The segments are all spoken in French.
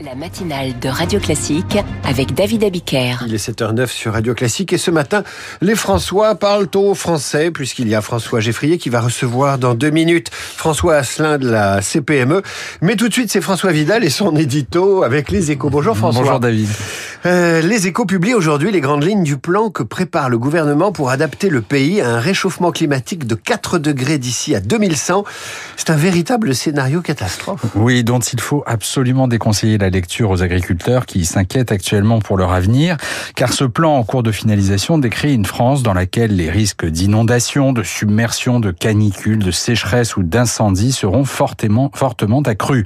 La matinale de Radio Classique avec David Abiker. Il est 7h09 sur Radio Classique et ce matin, les François parlent au français puisqu'il y a François Geffrier qui va recevoir dans deux minutes François Asselin de la CPME. Mais tout de suite, c'est François Vidal et son édito avec les échos. Bonjour François. Bonjour David. Euh, les échos publient aujourd'hui les grandes lignes du plan que prépare le gouvernement pour adapter le pays à un réchauffement climatique de 4 degrés d'ici à 2100. C'est un véritable scénario catastrophe. Oui, dont il faut absolument déconseiller la lecture aux agriculteurs qui s'inquiètent actuellement pour leur avenir, car ce plan en cours de finalisation décrit une France dans laquelle les risques d'inondation, de submersion, de canicule, de sécheresse ou d'incendie seront fortement, fortement accrus.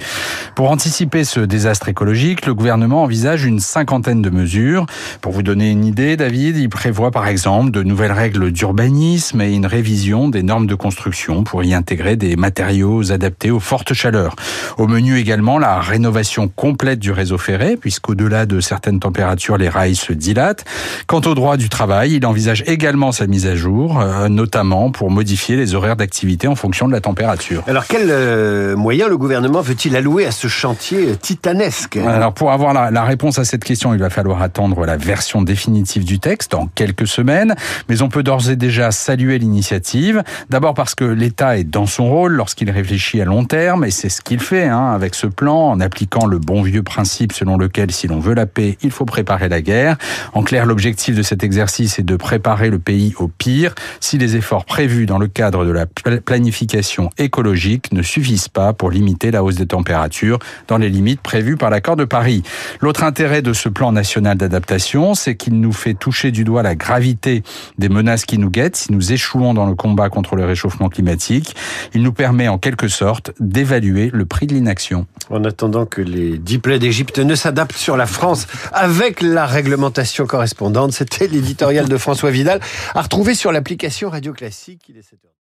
Pour anticiper ce désastre écologique, le gouvernement envisage une cinquantaine de mesures. Pour vous donner une idée, David, il prévoit par exemple de nouvelles règles d'urbanisme et une révision des normes de construction pour y intégrer des matériaux adaptés aux fortes chaleurs. Au menu également la rénovation complète du réseau ferré, puisqu'au-delà de certaines températures, les rails se dilatent. Quant au droit du travail, il envisage également sa mise à jour, euh, notamment pour modifier les horaires d'activité en fonction de la température. Alors quels euh, moyens le gouvernement veut-il allouer à ce chantier titanesque? Alors pour avoir la, la réponse à cette question, il va falloir attendre la version définitive du texte dans quelques semaines, mais on peut d'ores et déjà saluer l'initiative. D'abord parce que l'État est dans son rôle lorsqu'il réfléchit à long terme, et c'est ce qu'il fait hein, avec ce plan, en appliquant le bon vieux principe selon lequel si l'on veut la paix, il faut préparer la guerre. En clair, l'objectif de cet exercice est de préparer le pays au pire si les efforts prévus dans le cadre de la planification écologique ne suffisent pas pour limiter la hausse des températures dans les limites prévues par l'accord de Paris. L'autre intérêt de ce plan national d'adaptation, c'est qu'il nous fait toucher du doigt la gravité des menaces qui nous guettent si nous échouons dans le combat contre le réchauffement climatique. Il nous permet en quelque sorte d'évaluer le prix de l'inaction. En attendant que les dix plaies d'Égypte ne s'adaptent sur la France avec la réglementation correspondante, c'était l'éditorial de François Vidal à retrouver sur l'application Radio Classique. Il est 7 heures.